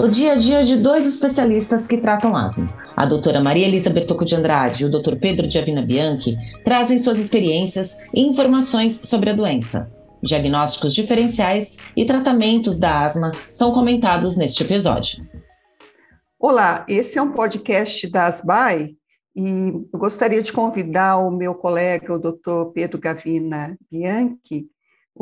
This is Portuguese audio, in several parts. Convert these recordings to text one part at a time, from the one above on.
o dia a dia de dois especialistas que tratam asma. A doutora Maria Elisa Bertocco de Andrade e o doutor Pedro de Avina Bianchi trazem suas experiências e informações sobre a doença. Diagnósticos diferenciais e tratamentos da asma são comentados neste episódio. Olá, esse é um podcast da ASBAI e eu gostaria de convidar o meu colega, o doutor Pedro Gavina Bianchi.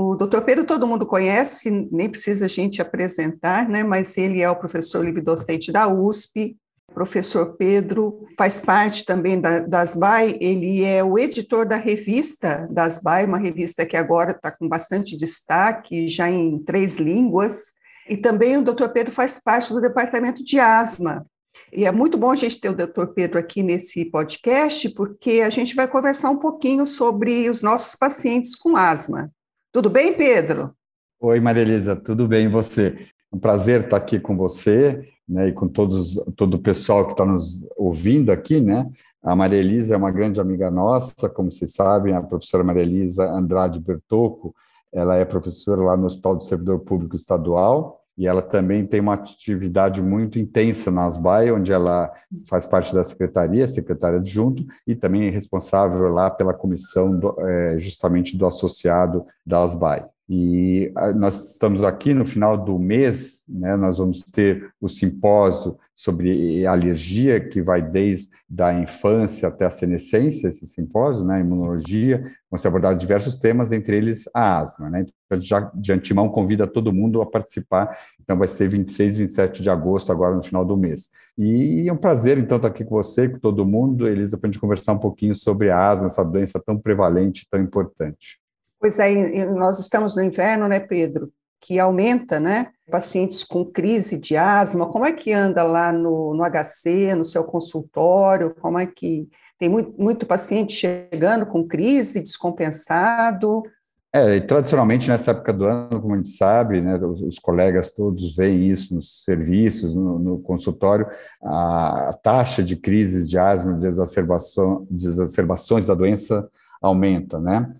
O doutor Pedro todo mundo conhece, nem precisa a gente apresentar, né? mas ele é o professor livre-docente da USP. O professor Pedro faz parte também da, da ASBAI, ele é o editor da revista da ASBAI, uma revista que agora está com bastante destaque, já em três línguas. E também o doutor Pedro faz parte do departamento de asma, e é muito bom a gente ter o doutor Pedro aqui nesse podcast, porque a gente vai conversar um pouquinho sobre os nossos pacientes com asma. Tudo bem, Pedro? Oi, Maria Elisa, tudo bem e você? É um prazer estar aqui com você né, e com todos, todo o pessoal que está nos ouvindo aqui, né? A Maria Elisa é uma grande amiga nossa, como vocês sabem, a professora Maria Elisa Andrade Bertocco, ela é professora lá no Hospital do Servidor Público Estadual, e ela também tem uma atividade muito intensa na ASBAI, onde ela faz parte da secretaria, secretária adjunto, e também é responsável lá pela comissão do, é, justamente do associado da ASBAI. E nós estamos aqui no final do mês, né, nós vamos ter o simpósio sobre alergia, que vai desde a infância até a senescência, esse simpósio, né, imunologia, vão ser abordados diversos temas, entre eles a asma. Né, então, já de antemão convida todo mundo a participar, então vai ser 26 e 27 de agosto, agora no final do mês. E é um prazer, então, estar aqui com você, com todo mundo, Elisa, para a gente conversar um pouquinho sobre a asma, essa doença tão prevalente, tão importante. Pois é, nós estamos no inverno, né, Pedro? Que aumenta, né? Pacientes com crise de asma, como é que anda lá no, no HC, no seu consultório? Como é que tem muito, muito paciente chegando com crise, descompensado? É, tradicionalmente nessa época do ano, como a gente sabe, né, os, os colegas todos veem isso nos serviços, no, no consultório, a, a, taxa de crises de asma, de exacerbação, de exacerbações da doença aumenta, né?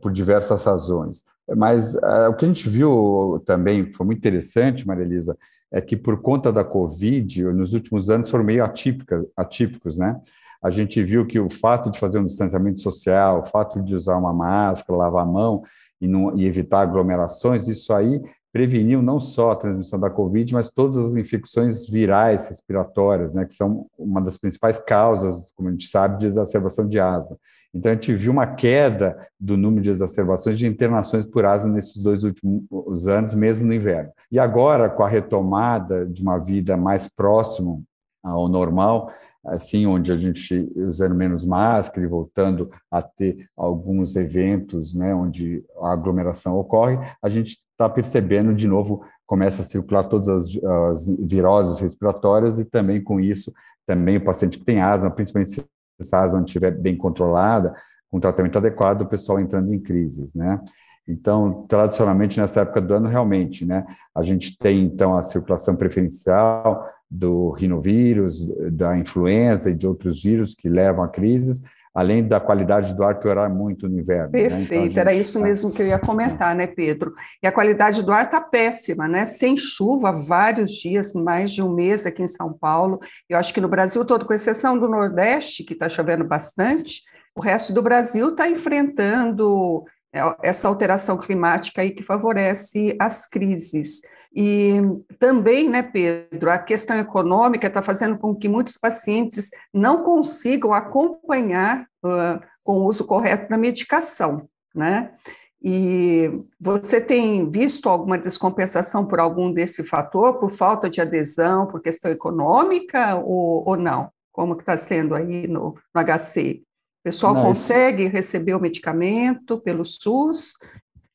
Por diversas razões. Mas uh, o que a gente viu também foi muito interessante, Maria Elisa, é que por conta da Covid, nos últimos anos foram meio atípicas, atípicos, né? A gente viu que o fato de fazer um distanciamento social, o fato de usar uma máscara, lavar a mão e, não, e evitar aglomerações, isso aí preveniu não só a transmissão da Covid, mas todas as infecções virais respiratórias, né, que são uma das principais causas, como a gente sabe, de exacerbação de asma. Então, a gente viu uma queda do número de exacerbações de internações por asma nesses dois últimos anos, mesmo no inverno. E agora, com a retomada de uma vida mais próximo ao normal, assim, onde a gente usando menos máscara e voltando a ter alguns eventos, né, onde a aglomeração ocorre, a gente está percebendo de novo começa a circular todas as, as, viroses respiratórias e também com isso também o paciente que tem asma, principalmente se essa asma não estiver bem controlada, com tratamento adequado, o pessoal entrando em crises, né? Então, tradicionalmente, nessa época do ano, realmente, né, a gente tem, então, a circulação preferencial do rinovírus, da influenza e de outros vírus que levam a crises, além da qualidade do ar piorar muito no inverno. Perfeito, né? então, gente... era isso mesmo que eu ia comentar, né, Pedro? E a qualidade do ar está péssima, né? Sem chuva, vários dias, mais de um mês aqui em São Paulo. Eu acho que no Brasil todo, com exceção do Nordeste, que está chovendo bastante, o resto do Brasil está enfrentando é, essa alteração climática aí que favorece as crises. E também, né, Pedro, a questão econômica está fazendo com que muitos pacientes não consigam acompanhar uh, com o uso correto da medicação, né? E você tem visto alguma descompensação por algum desse fator, por falta de adesão, por questão econômica ou, ou não? Como que está sendo aí no, no HC? O pessoal não, consegue isso... receber o medicamento pelo SUS?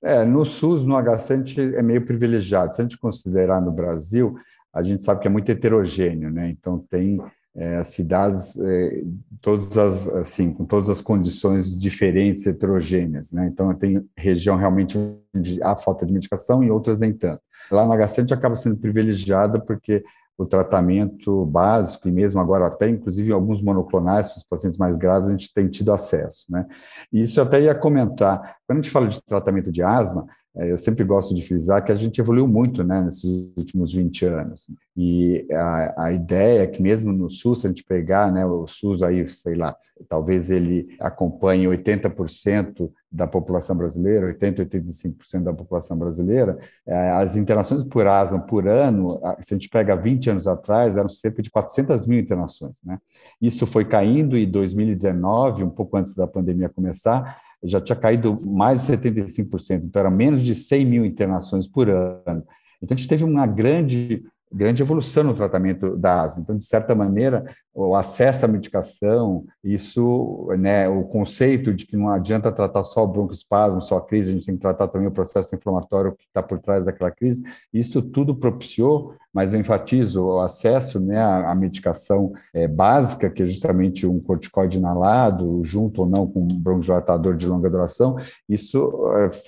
É, no SUS, no HC, a gente é meio privilegiado. Se a gente considerar no Brasil, a gente sabe que é muito heterogêneo, né? Então, tem é, cidades é, todas as assim com todas as condições diferentes heterogêneas né então tem região realmente onde há falta de medicação e outras nem tanto lá no HC a gente acaba sendo privilegiada porque o tratamento básico, e mesmo agora até, inclusive, alguns monoclonais para os pacientes mais graves, a gente tem tido acesso. Né? E isso eu até ia comentar, quando a gente fala de tratamento de asma, eu sempre gosto de frisar que a gente evoluiu muito né, nesses últimos 20 anos. E a, a ideia é que mesmo no SUS, se a gente pegar né, o SUS aí, sei lá, talvez ele acompanhe 80% da população brasileira, 80%, 85% da população brasileira, é, as internações por asma por ano, se a gente pega 20 anos atrás, eram cerca de 400 mil internações. Né? Isso foi caindo em 2019, um pouco antes da pandemia começar, já tinha caído mais de 75%, então era menos de 100 mil internações por ano. Então a gente teve uma grande grande evolução no tratamento da asma. Então, de certa maneira, o acesso à medicação, isso, né, o conceito de que não adianta tratar só o broncoespasmo, só a crise, a gente tem que tratar também o processo inflamatório que está por trás daquela crise, isso tudo propiciou mas eu enfatizo o acesso né, à, medicação é, básica, que é justamente um corticoide inalado, junto ou não com um broncodilatador de longa duração, isso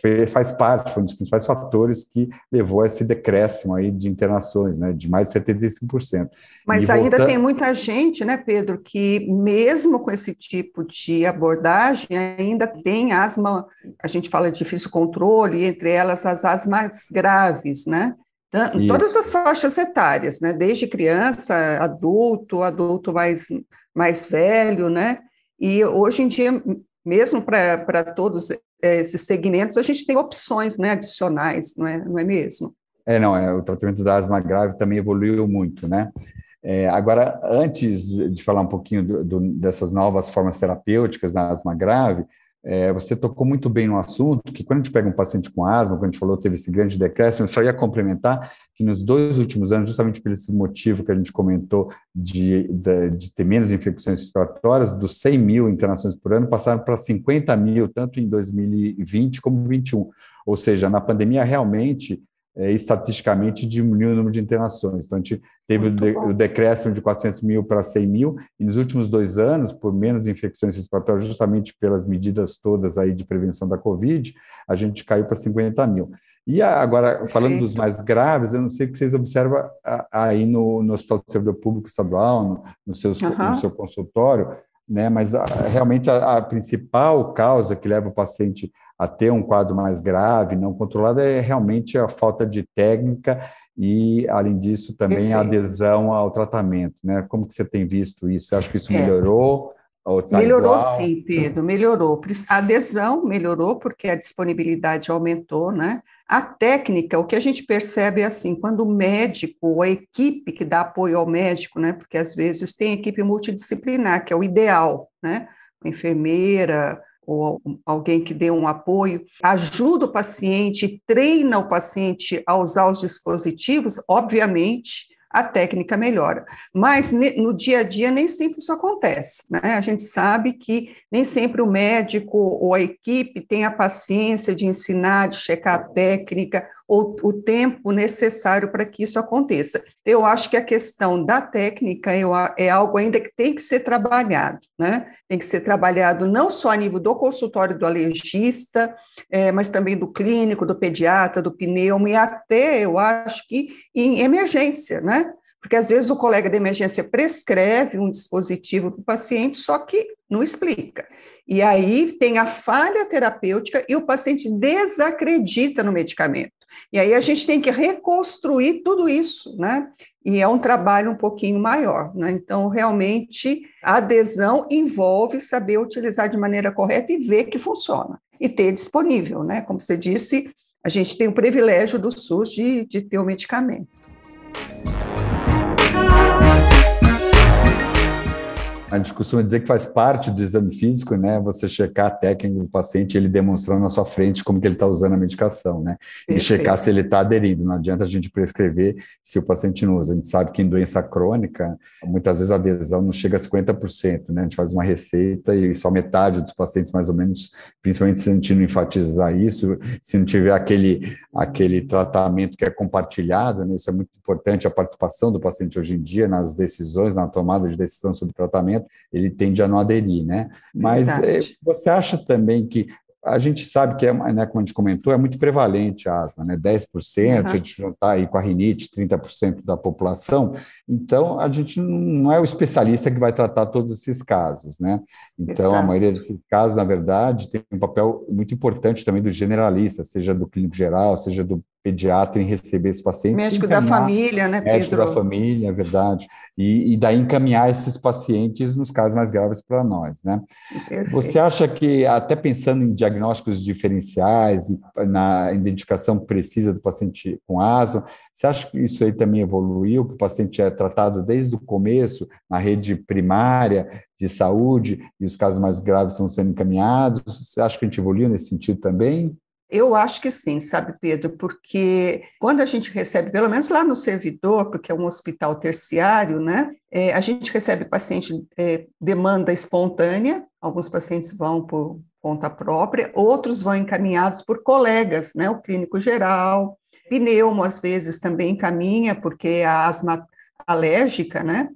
é, faz parte, foi um dos principais fatores que levou a esse decréscimo aí de internações, né, de mais de 75%. Mas e ainda tem muita gente, né, Pedro, que mesmo com esse tipo de abordagem, ainda tem asma, a gente fala de difícil controle, entre elas as asmas graves, né? Em todas as faixas etárias, né? Desde criança, adulto, adulto mais, mais velho, né? E hoje em dia, mesmo para todos esses segmentos, a gente tem opções né, adicionais, não é, não é mesmo? É, não, é, o tratamento da asma grave também evoluiu muito, né? É, agora, antes de falar um pouquinho do, do, dessas novas formas terapêuticas da asma grave, é, você tocou muito bem no assunto, que quando a gente pega um paciente com asma, quando a gente falou teve esse grande decréscimo, eu só ia complementar que nos dois últimos anos, justamente por esse motivo que a gente comentou de, de, de ter menos infecções respiratórias, dos 100 mil internações por ano, passaram para 50 mil, tanto em 2020 como 2021. Ou seja, na pandemia, realmente, é, estatisticamente diminuiu o número de internações. Então, a gente teve o, de, o, decréscimo de 400 mil para 100 mil, e nos últimos dois anos, por menos infecções respiratórias, justamente pelas medidas todas aí de prevenção da Covid, a gente caiu para 50 mil. E agora, falando dos mais graves, eu não sei o que vocês observam aí no, no Hospital do Servidor Público Estadual, no, no, seus, uhum. no seu consultório, né? mas a, realmente a, a principal causa que leva o paciente a ter um quadro mais grave, não controlado, é realmente a falta de técnica e, além disso, também a adesão ao tratamento, né? Como que você tem visto isso? Você acha que isso é. melhorou? Tá melhorou igual? sim, Pedro, melhorou. A adesão melhorou porque a disponibilidade aumentou, né? A técnica, o que a gente percebe é assim, quando o médico, ou a equipe que dá apoio ao médico, né? Porque às vezes tem equipe multidisciplinar, que é o ideal, né? Enfermeira, ou alguém que dê um apoio, ajuda o paciente, treina o paciente a usar os dispositivos, obviamente, a técnica melhora. Mas no dia a dia nem sempre isso acontece, né? A gente sabe que nem sempre o médico ou a equipe tem a paciência de ensinar, de checar a técnica ou o tempo necessário para que isso aconteça. Eu acho que a questão da técnica é algo ainda que tem que ser trabalhado, né? Tem que ser trabalhado não só a nível do consultório do alergista, é, mas também do clínico, do pediatra, do pneumo e até, eu acho que em emergência, né? Porque às vezes o colega de emergência prescreve um dispositivo para o paciente, só que não explica. E aí tem a falha terapêutica e o paciente desacredita no medicamento. E aí a gente tem que reconstruir tudo isso, né? E é um trabalho um pouquinho maior, né? Então, realmente, a adesão envolve saber utilizar de maneira correta e ver que funciona. E ter disponível, né? Como você disse, a gente tem o privilégio do SUS de, de ter o medicamento. A gente costuma dizer que faz parte do exame físico, né? Você checar a técnica do paciente, ele demonstrando na sua frente como que ele está usando a medicação, né? E checar se ele está aderindo. Não adianta a gente prescrever se o paciente não usa. A gente sabe que em doença crônica, muitas vezes a adesão não chega a 50%, né? A gente faz uma receita e só metade dos pacientes, mais ou menos, principalmente se a gente não enfatizar isso, se não tiver aquele, aquele tratamento que é compartilhado, né? Isso é muito importante, a participação do paciente hoje em dia nas decisões, na tomada de decisão sobre tratamento ele tende a não aderir, né? Mas é, você acha também que a gente sabe que, é, né, como a gente comentou, é muito prevalente a asma, né? 10%, uhum. se a gente juntar aí com a rinite, 30% da população. Então, a gente não é o especialista que vai tratar todos esses casos, né? Então, Exato. a maioria desses casos, na verdade, tem um papel muito importante também do generalista, seja do clínico geral, seja do pediatra em receber esses pacientes. Médico da família, né, Pedro? Médico da família, é verdade. E, e, daí encaminhar esses pacientes nos casos mais graves para nós, né? Perfeito. Você acha que, até pensando em diagnósticos diferenciais e na identificação precisa do paciente com asma, você acha que isso aí também evoluiu, que o paciente é tratado desde o começo, na rede primária de saúde, e os casos mais graves estão sendo encaminhados? Você acha que a gente evoluiu nesse sentido também? Eu acho que sim, sabe, Pedro, porque quando a gente recebe, pelo menos lá no servidor, porque é um hospital terciário, né, é, a gente recebe paciente é, demanda espontânea, alguns pacientes vão por conta própria, outros vão encaminhados por colegas, né, o clínico geral, pneumo às vezes também encaminha, porque é a asma alérgica, né,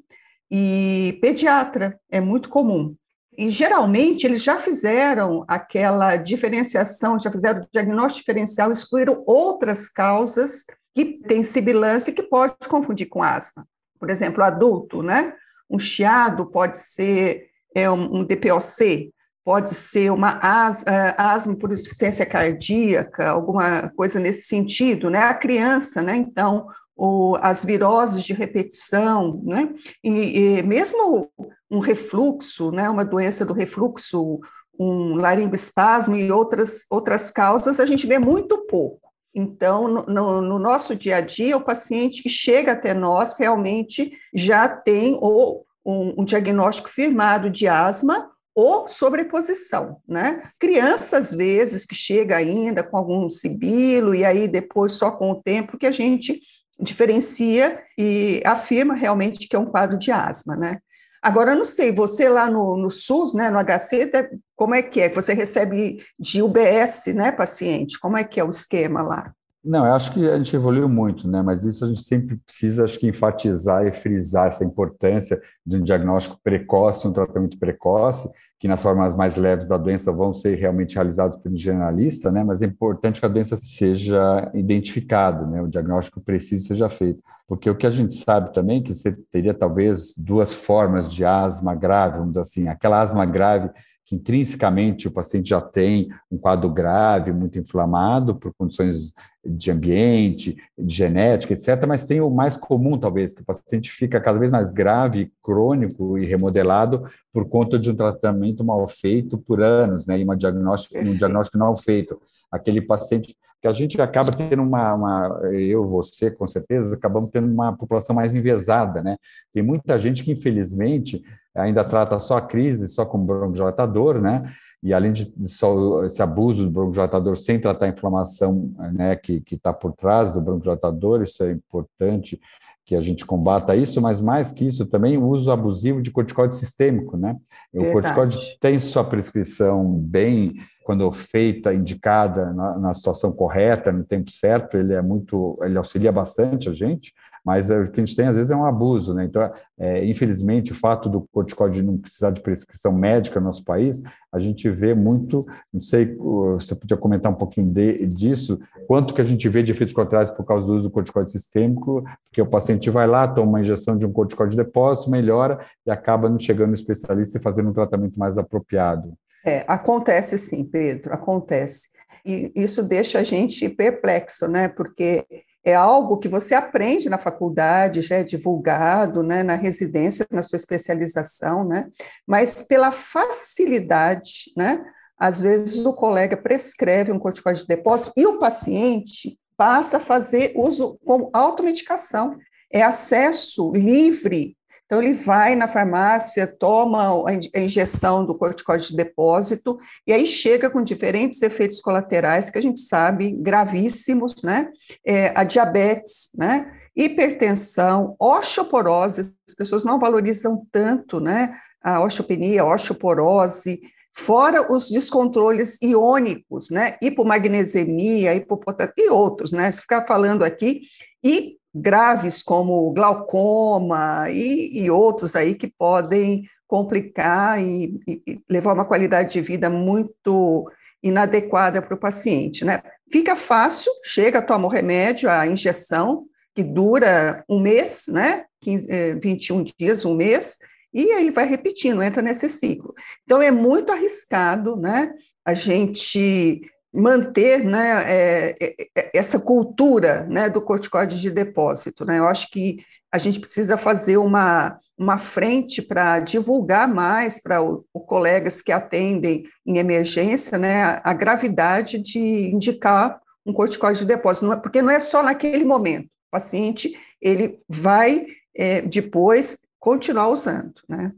e pediatra é muito comum. E geralmente eles já fizeram aquela diferenciação, já fizeram o diagnóstico diferencial, excluíram outras causas que têm sibilância e que pode confundir com asma. Por exemplo, adulto, né? Um chiado pode ser é, um, DPOC, pode ser uma asma, é, asma por insuficiência cardíaca, alguma coisa nesse sentido, né? A criança, né? Então, o, as viroses de repetição, né? E, e mesmo um refluxo, né, uma doença do refluxo, um laringoespasmo e outras, outras causas, a gente vê muito pouco. Então, no, no, nosso dia a dia, o paciente que chega até nós realmente já tem ou um, um diagnóstico firmado de asma ou sobreposição, né? Criança, às vezes, que chega ainda com algum sibilo, e aí depois, só com o tempo, que a gente diferencia e afirma realmente que é um quadro de asma, né? Agora, eu não sei, você lá no, no SUS, né, no HC, como é que é? Você recebe de UBS, né, paciente? Como é que é o esquema lá? Não, eu acho que a gente evoluiu muito, né? Mas isso a gente sempre precisa, acho que, enfatizar e frisar essa importância de um diagnóstico precoce, um tratamento precoce, que nas formas mais leves da doença vão ser realmente realizados pelo generalista, né? Mas é importante que a doença seja identificada, né? O diagnóstico preciso seja feito. Porque o que a gente sabe também é que você teria talvez duas formas de asma grave, vamos dizer assim, aquela asma grave que intrinsecamente o paciente já tem um quadro grave, muito inflamado, por condições de ambiente, de genética, etc., mas tem o mais comum, talvez, que o paciente fica cada vez mais grave, crônico e remodelado por conta de um tratamento mal feito por anos, né, e uma diagnóstico, um diagnóstico não feito. Aquele paciente que a gente acaba tendo uma, uma, eu, você, com certeza, acabamos tendo uma população mais envezada, né? Tem muita gente que, infelizmente, ainda trata só a crise, só com bronquidilatador, né? E além de só esse abuso do bronquidilatador sem tratar a inflamação, né, que está por trás do bronquidilatador, isso é importante que a gente combata isso, mas mais que isso também o uso abusivo de corticóide sistêmico, né? O corticóide tem sua prescrição bem quando feita, indicada na, na, situação correta, no tempo certo, ele é muito, ele auxilia bastante a gente, mas o que a gente tem às vezes é um abuso, né? Então, é, infelizmente, o fato do corticóide não precisar de prescrição médica no nosso país, a gente vê muito, não sei, você podia comentar um pouquinho de, disso, quanto que a gente vê de efeitos colaterais por causa do uso do corticóide sistêmico, porque o paciente vai lá, toma uma injeção de um corticóide de depósito, melhora e acaba não chegando no especialista e fazendo um tratamento mais apropriado. É, acontece sim, Pedro, acontece. E isso deixa a gente perplexo, né? Porque é algo que você aprende na faculdade, já é divulgado, né, na residência, na sua especialização, né? Mas pela facilidade, né? Às vezes o colega prescreve um corticóide de depósito e o paciente passa a fazer uso como automedicação. É acesso livre então, ele vai na farmácia, toma a injeção do corticóide de depósito, e aí chega com diferentes efeitos colaterais que a gente sabe, gravíssimos, né? É, a diabetes, né? Hipertensão, osteoporose, as pessoas não valorizam tanto, né? A osteopenia, a osteoporose, fora os descontroles iônicos, né? Hipomagnesemia, hipopotasia e outros, né? Se ficar falando aqui, e graves como glaucoma e, e outros aí que podem complicar e, e, levar uma qualidade de vida muito inadequada para o paciente, né? Fica fácil, chega, toma o remédio, a injeção, que dura um mês, né? 15, 21 eh, dias, um mês, e aí vai repetindo, entra nesse ciclo. Então, é muito arriscado, né? A gente manter né, é, é, é, essa cultura né, do corticóide de depósito. Né? Eu acho que a gente precisa fazer uma, uma frente para divulgar mais para os colegas que atendem em emergência né, a, gravidade de indicar um corticóide de depósito, não é, porque não é só naquele momento. O paciente ele vai é, depois continuar usando. Né?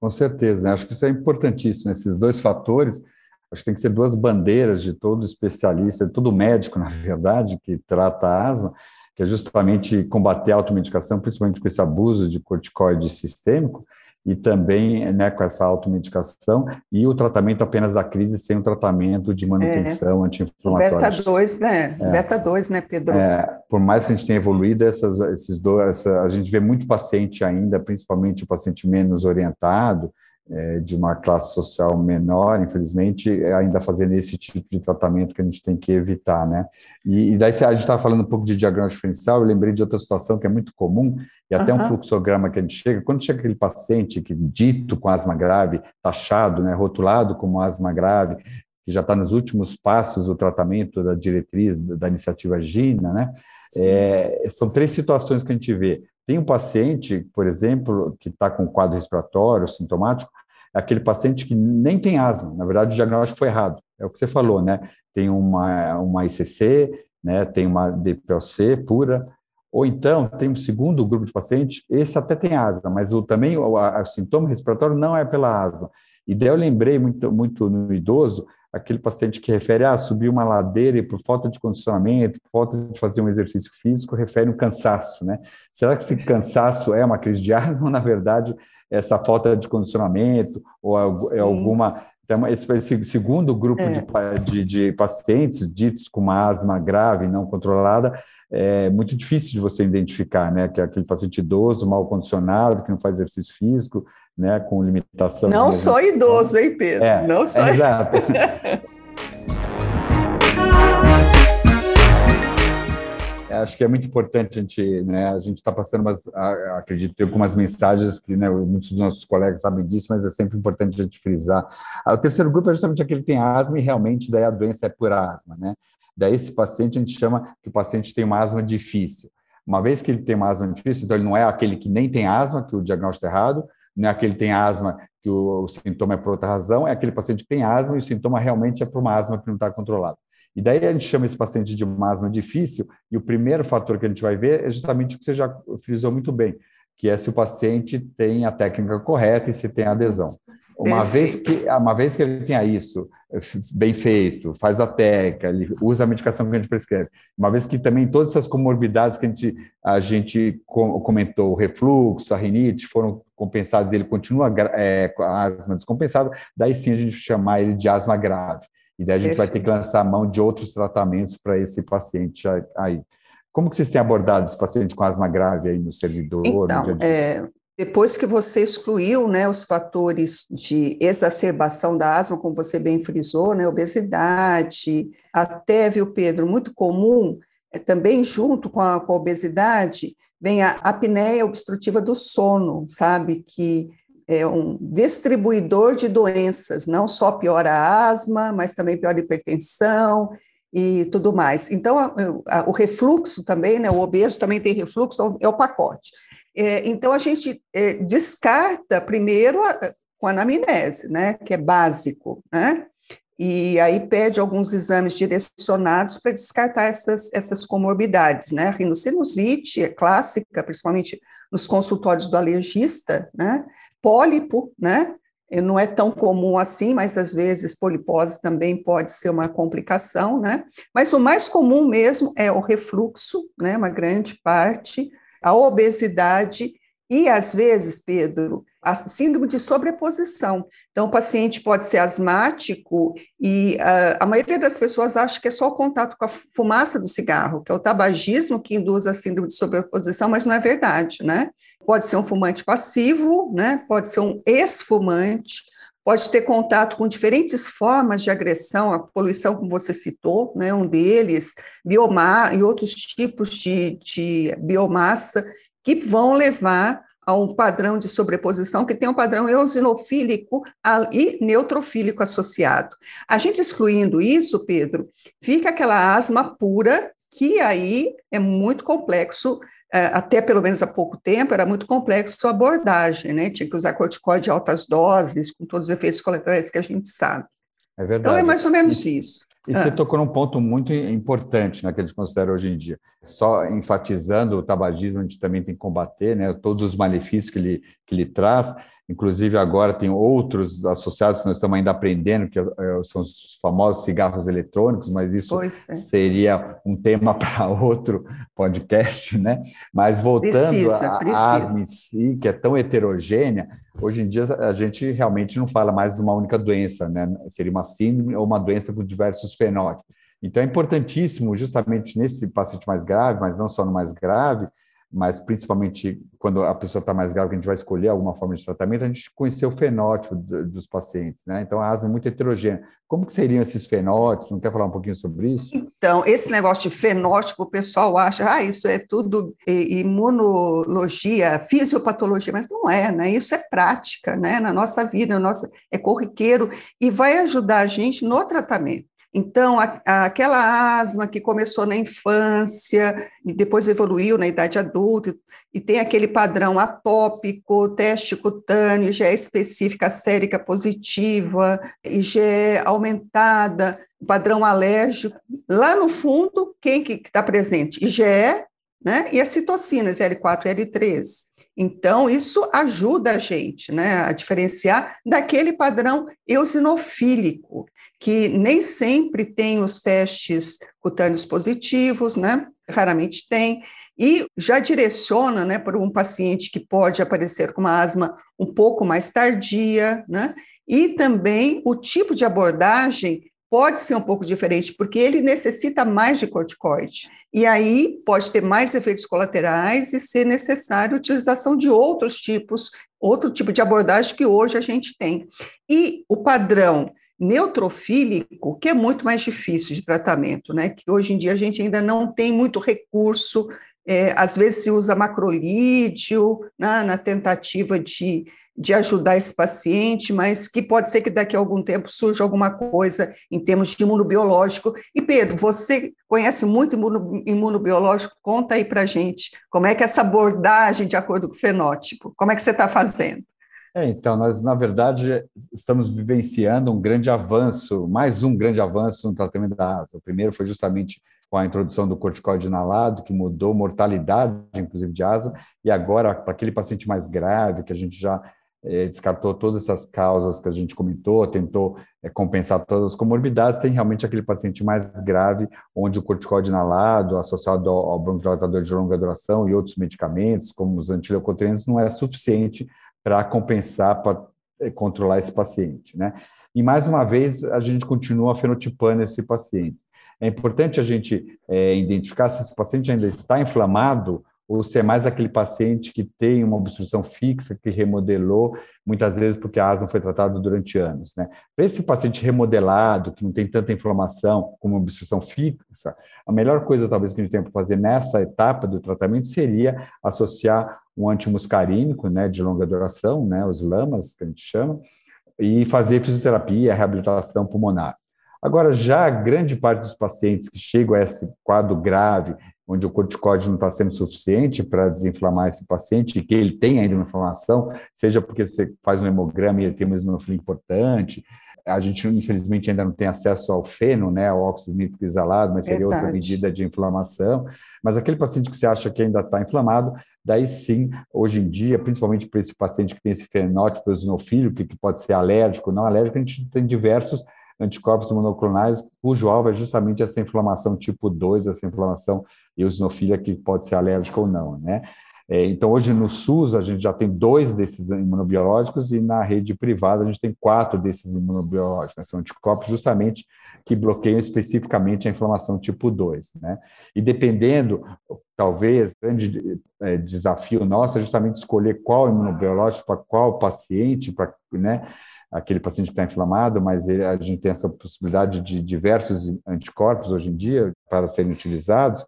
Com certeza, né? acho que isso é importantíssimo, esses dois fatores Acho que tem que ser duas bandeiras de todo especialista, de todo médico, na verdade, que trata a asma, que é justamente combater a automedicação, principalmente com esse abuso de corticoide sistêmico, e também né, com essa automedicação, e o tratamento apenas da crise sem o tratamento de manutenção é. anti-inflamatória. Beta-2, né? É. Beta-2, né, Pedro? É, por mais que a gente tenha evoluído, essas, esses dois, essa, a gente vê muito paciente ainda, principalmente o paciente menos orientado, de uma classe social menor, infelizmente, é ainda fazendo esse tipo de tratamento que a gente tem que evitar, né? E, e daí, a gente estava falando um pouco de diagnóstico diferencial, eu lembrei de outra situação que é muito comum, e até uhum. um fluxograma que a gente chega, quando chega aquele paciente que dito com asma grave, taxado, né, rotulado como asma grave, que já está nos últimos passos do tratamento da diretriz da iniciativa GINA, né? É, são três situações que a gente vê. Tem um paciente, por exemplo, que está com quadro respiratório sintomático, é aquele paciente que nem tem asma, na verdade o diagnóstico foi errado, é o que você falou, né? Tem uma, uma ICC, né? tem uma DPLC pura, ou então tem um segundo grupo de pacientes, esse até tem asma, mas o, também o, a, o sintoma respiratório não é pela asma. E daí eu lembrei muito, muito no idoso, aquele paciente que refere a ah, subir uma ladeira e por falta de condicionamento, por falta de fazer um exercício físico, refere um cansaço, né? Será que esse cansaço é uma crise de asma ou, na verdade, essa falta de condicionamento ou é alguma... Então, esse, esse segundo grupo é. de, de, de, pacientes ditos com uma asma grave não controlada é muito difícil de você identificar, né? Que é aquele paciente idoso, mal condicionado, que não faz exercício físico, né, com limitação. Não só idoso, hein, Pedro? É, não só. É, exato. acho que é muito importante a gente, né, a gente está passando umas, acredito ter algumas mensagens que, né, muitos dos nossos colegas sabem disso, mas é sempre importante a gente frisar. O terceiro grupo é justamente aquele que tem asma e realmente daí a doença é por asma, né? Daí esse paciente a gente chama que o paciente tem uma asma difícil. Uma vez que ele tem uma asma difícil, então ele não é aquele que nem tem asma, que o diagnóstico é errado, não é aquele que tem asma que o, o, sintoma é por outra razão, é aquele paciente que tem asma e o sintoma realmente é por uma asma que não está controlada. E daí a gente chama esse paciente de uma asma difícil, e o primeiro fator que a gente vai ver é justamente o que você já frisou muito bem, que é se o paciente tem a técnica correta e se tem adesão. Uma vez, que, uma vez que ele tenha isso bem feito, faz a técnica, ele usa a medicação que a gente prescreve, uma vez que também todas essas comorbidades que a gente, a gente comentou, o refluxo, a rinite, foram compensadas e ele continua é, com a asma descompensada, daí sim a gente chamar ele de asma grave. E daí a gente vai ter que lançar a mão de outros tratamentos para esse paciente aí. Como que vocês têm abordado esse paciente com asma grave aí no servidor? Então, no é, depois que você excluiu né, os fatores de exacerbação da asma, como você bem frisou, né, obesidade, até, viu, Pedro, muito comum, é, também junto com a, com a obesidade, vem a apneia obstrutiva do sono, sabe? Que é um distribuidor de doenças, não só piora a asma, mas também piora a hipertensão e tudo mais. Então, a, a, o refluxo também, né? O obeso também tem refluxo, então é o pacote. É, então, a gente é, descarta primeiro a, com a anamnese, né, que é básico, né, e aí pede alguns exames direcionados para descartar essas, essas comorbidades, né, rinocinusite é clássica, principalmente nos consultórios do alergista, né, pólipo, né, não é tão comum assim, mas às vezes polipose também pode ser uma complicação, né? Mas o mais comum mesmo é o refluxo, né? Uma grande parte, a obesidade e, às vezes, Pedro, a síndrome de sobreposição. Então, o paciente pode ser asmático e uh, a maioria das pessoas acha que é só o contato com a fumaça do cigarro, que é o tabagismo que induz a síndrome de sobreposição, mas não é verdade, né? Pode ser um fumante passivo, né? Pode ser um ex-fumante, pode ter contato com diferentes formas de agressão, a poluição, como você citou, né, um deles, biomassa e outros tipos de, de biomassa, que vão levar a um padrão de sobreposição que tem um padrão eosinofílico e neutrofílico associado. A gente excluindo isso, Pedro, fica aquela asma pura, que aí é muito complexo até pelo menos há pouco tempo, era muito complexo a abordagem, né? Tinha que usar corticoide de altas doses, com todos os efeitos colaterais que a gente sabe. É verdade. Então é mais ou menos e, isso. E você tocou num ponto muito importante né, que a gente considera hoje em dia. Só enfatizando o tabagismo, a gente também tem que combater né, todos os malefícios que ele, que ele traz. Inclusive, agora tem outros associados que nós estamos ainda aprendendo, que é, são os famosos cigarros eletrônicos, mas isso é. seria um tema para outro podcast, né? Mas voltando à asma em si, que é tão heterogênea, hoje em dia a gente realmente não fala mais de uma única doença, né? Seria uma síndrome ou uma doença com diversos fenótipos. Então é importantíssimo, justamente nesse paciente mais grave, mas não só no mais grave, mas principalmente quando a pessoa está mais grave, que a gente vai escolher alguma forma de tratamento, a gente conhecer o fenótipo dos pacientes, né? Então, a asma é muito heterogênea. Como que seriam esses fenótipos? Não quer falar um pouquinho sobre isso? Então, esse negócio de fenótipo, o pessoal acha, ah, isso é tudo imunologia, fisiopatologia, mas não é, né? Isso é prática, né? Na nossa vida, no nosso, é corriqueiro e vai ajudar a gente no tratamento. Então, a, aquela asma que começou na infância e depois evoluiu na idade adulta, e tem aquele padrão atópico, teste cutâneo, IgE específica sérica positiva, IgE aumentada, padrão alérgico. Lá no fundo, quem que está presente? IgE né, e as citocinas L4 e L3. Então, isso ajuda a gente né, a diferenciar daquele padrão eosinofílico, que nem sempre tem os testes cutâneos positivos, né? Raramente tem, e já direciona né, para um paciente que pode aparecer com uma asma um pouco mais tardia, né? E também o tipo de abordagem pode ser um pouco diferente, porque ele necessita mais de corticoide. E aí pode ter mais efeitos colaterais e ser necessário a utilização de outros tipos, outro tipo de abordagem que hoje a gente tem. E o padrão neutrofílico, que é muito mais difícil de tratamento, né? Que hoje em dia a gente ainda não tem muito recurso, é, às vezes se usa macrolídeo né, na tentativa de, de ajudar esse paciente, mas que pode ser que daqui a algum tempo surja alguma coisa em termos de imunobiológico. E Pedro, você conhece muito imuno, imunobiológico, conta aí para gente como é que é essa abordagem de acordo com o fenótipo, como é que você está fazendo? É, então, nós, na verdade, estamos vivenciando um grande avanço, mais um grande avanço no tratamento da asma. O primeiro foi justamente com a introdução do corticoide inalado, que mudou mortalidade, inclusive, de asma, e agora, para aquele paciente mais grave, que a gente já descartou todas essas causas que a gente comentou, tentou é, compensar todas as comorbidades, tem realmente aquele paciente mais grave, onde o corticoide inalado, associado ao, bronquidilatador de longa duração e outros medicamentos, como os antileucotrienos, não é suficiente para compensar, para eh, controlar esse paciente, né? E mais uma vez a gente continua fenotipando esse paciente. É importante a gente é, identificar se esse paciente ainda está inflamado ou se é mais aquele paciente que tem uma obstrução fixa, que remodelou, muitas vezes porque a asma foi tratada durante anos. Né? Para esse paciente remodelado, que não tem tanta inflamação como obstrução fixa, a melhor coisa talvez que a gente tenha para fazer nessa etapa do tratamento seria associar um antimuscarínico né, de longa duração, né, os LAMAs, que a gente chama, e fazer fisioterapia, reabilitação pulmonar. Agora, já a grande parte dos pacientes que chegam a esse quadro grave, onde o corticóide não está sendo suficiente para desinflamar esse paciente, e que ele tem ainda uma inflamação, seja porque você faz um hemograma e ele tem uma eosinofilia importante, a gente, infelizmente, ainda não tem acesso ao feno, né, ao óxido nítrico exalado, mas seria Verdade. outra medida de inflamação. Mas aquele paciente que você acha que ainda está inflamado, daí sim, hoje em dia, principalmente para esse paciente que tem esse fenótipo eosinofílico, que, que pode ser alérgico ou não alérgico, a gente tem diversos anticorpos monoclonais, cujo alvo é justamente essa inflamação tipo 2, essa inflamação eosinofílica que pode ser alérgica ou não, né? É, então, hoje no SUS, a gente já tem dois desses imunobiológicos e na rede privada a gente tem quatro desses imunobiológicos. Né? São anticorpos justamente que bloqueiam especificamente a inflamação tipo 2. Né? E dependendo, talvez, grande é, desafio nosso é justamente escolher qual imunobiológico para qual paciente, para né, aquele paciente que está inflamado, mas ele, a gente tem essa possibilidade de diversos anticorpos hoje em dia para serem utilizados.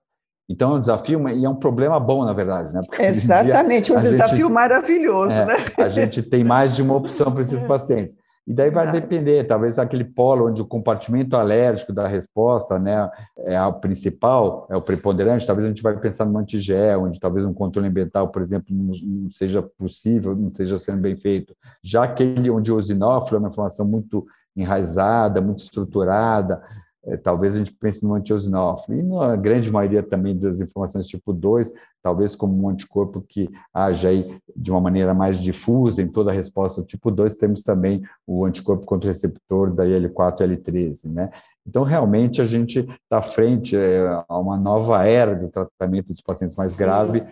Então é um desafio e é um problema bom, na verdade, né? Porque Exatamente, dia, um desafio gente, maravilhoso, é, né? A gente tem mais de uma opção para esses pacientes. E daí vai depender, talvez aquele polo onde o compartimento alérgico da resposta né, é o principal, é o preponderante, talvez a gente vai pensar no antigel, onde talvez um controle ambiental, por exemplo, não, não seja possível, não esteja sendo bem feito. Já aquele onde o eosinófilo é uma inflamação muito enraizada, muito estruturada, é, talvez a gente pense no antiosinófilo. E na grande maioria também das inflamações tipo 2, talvez como um anticorpo que age aí de uma maneira mais difusa em toda a resposta tipo 2, temos também o anticorpo contra o receptor da IL-4 e IL-13, né? Então, realmente, a gente está frente é, a uma nova era do tratamento dos pacientes mais graves.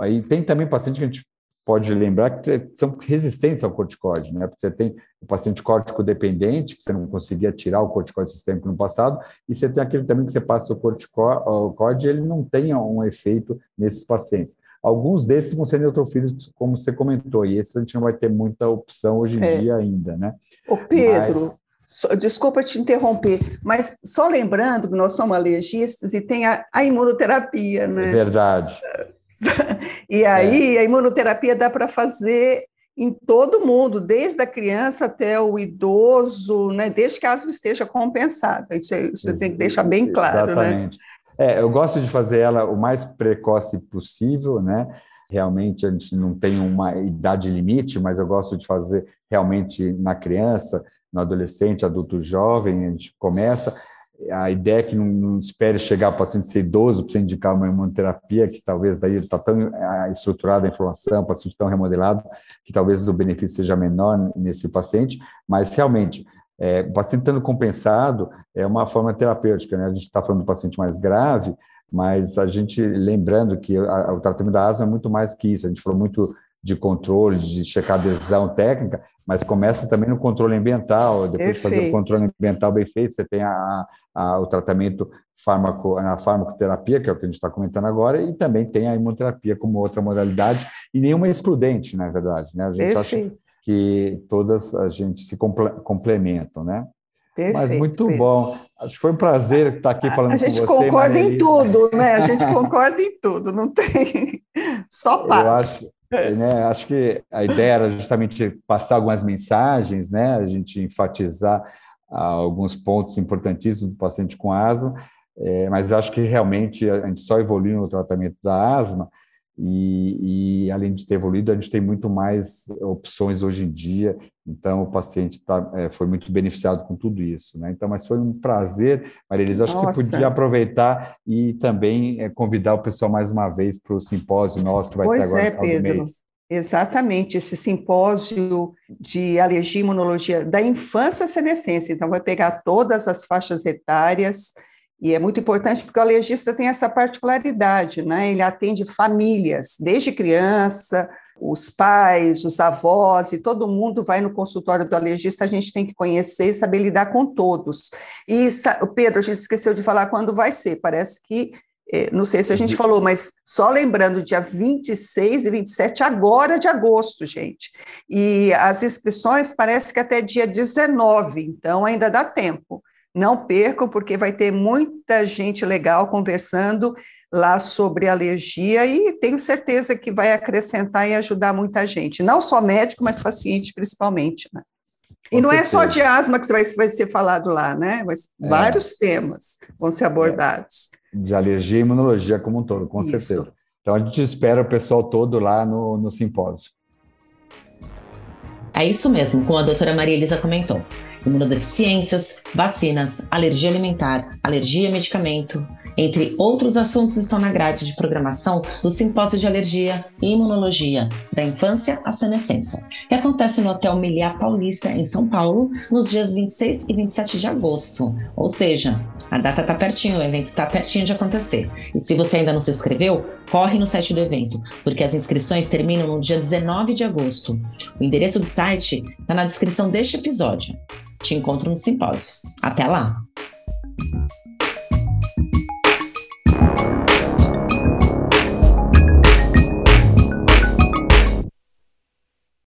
Aí tem também paciente que a gente pode lembrar que são resistentes ao corticóide, né? Porque você tem o paciente córtico dependente, que você não conseguia tirar o corticóide sistêmico no passado, e você tem aquele também que você passa o corticóide e ele não tem um efeito nesses pacientes. Alguns desses vão ser neutrofílicos, como você comentou, e esses a gente não vai ter muita opção hoje em é. dia ainda, né? Ô Pedro, mas... desculpa te interromper, mas só lembrando que nós somos alergistas e tem a, a imunoterapia, né? É verdade. e aí é. a imunoterapia dá para fazer em todo mundo, desde a criança até o idoso, né, desde que a asma esteja compensada. Isso, isso tem que deixar bem claro. Né? Exatamente. Né? É, eu gosto de fazer ela o mais precoce possível, né? Realmente a gente não tem uma idade limite, mas eu gosto de fazer realmente na criança, no adolescente, adulto jovem, a gente começa a ideia é que não, não espere chegar ao paciente ser idoso para indicar uma imunoterapia, que talvez daí está tão é, estruturada a inflamação, o paciente tão remodelado, que talvez o benefício seja menor nesse paciente, mas realmente, é, o paciente estando compensado é uma forma terapêutica, né? A gente está falando do paciente mais grave, mas a gente lembrando que a, o tratamento da asma é muito mais que isso, a gente falou muito de controle, de checar a decisão técnica, mas começa também no controle ambiental. Depois Perfeito. de fazer o controle ambiental bem feito, você tem a, a, o tratamento fármaco, a farmacoterapia, que é o que a gente está comentando agora, e também tem a imunoterapia como outra modalidade, e nenhuma é excludente, na verdade. Né? A gente Perfeito. acha que todas a gente se complementam, né? Perfeito, Mas muito Pedro. bom. Acho que foi um prazer estar aqui falando com você. A gente concorda em tudo, né? A gente concorda em tudo, não tem só paz. Eu acho, né, acho que a ideia era justamente passar algumas mensagens, né, a gente enfatizar alguns pontos importantíssimos do paciente com asma, é, mas acho que realmente a gente só evoluiu no tratamento da asma e, e, além de ter evoluído, a gente tem muito mais opções hoje em dia. Então, o paciente tá, é, foi muito beneficiado com tudo isso. Né? Então, mas foi um prazer, Maria Elisa. Acho Nossa. que você podia aproveitar e também é, convidar o pessoal mais uma vez para o simpósio nosso que vai pois ter agora é, no final Pedro. do mês. Exatamente, esse simpósio de alergia e imunologia da infância à senescência. Então, vai pegar todas as faixas etárias, e é muito importante porque o alergista tem essa particularidade, né? Ele atende famílias, desde criança, os pais, os avós, e todo mundo vai no consultório do alergista, a gente tem que conhecer e saber lidar com todos. E, Pedro, a gente esqueceu de falar quando vai ser, parece que, é, não sei se a gente falou, mas só lembrando, dia 26 e 27 agora de agosto, gente. E as inscrições parece que até dia 19, então ainda dá tempo. Não percam, porque vai ter muita gente legal conversando lá sobre alergia e tenho certeza que vai acrescentar e ajudar muita gente, não só médico, mas paciente principalmente, né? E não é só de asma que vai, vai ser falado lá, né? Mas é. vários temas vão ser abordados. É. De alergia e imunologia como um todo, com Isso. certeza. Então a gente espera o pessoal todo lá no, no simpósio. É isso mesmo, como a doutora Maria Elisa comentou imunodeficiências, vacinas, alergia alimentar, alergia a medicamento, entre outros assuntos estão na grade de programação do Simpósio de Alergia e Imunologia da Infância à Senescência, que acontece no Hotel Miliar Paulista, em São Paulo, nos dias 26 e 27 de agosto. Ou seja, A data está pertinho, o evento está pertinho de acontecer. E se você ainda não se inscreveu, corre no site do evento, porque as inscrições terminam no dia 19 de agosto. O endereço do site está na descrição deste episódio. Te encontro no simpósio. Até lá!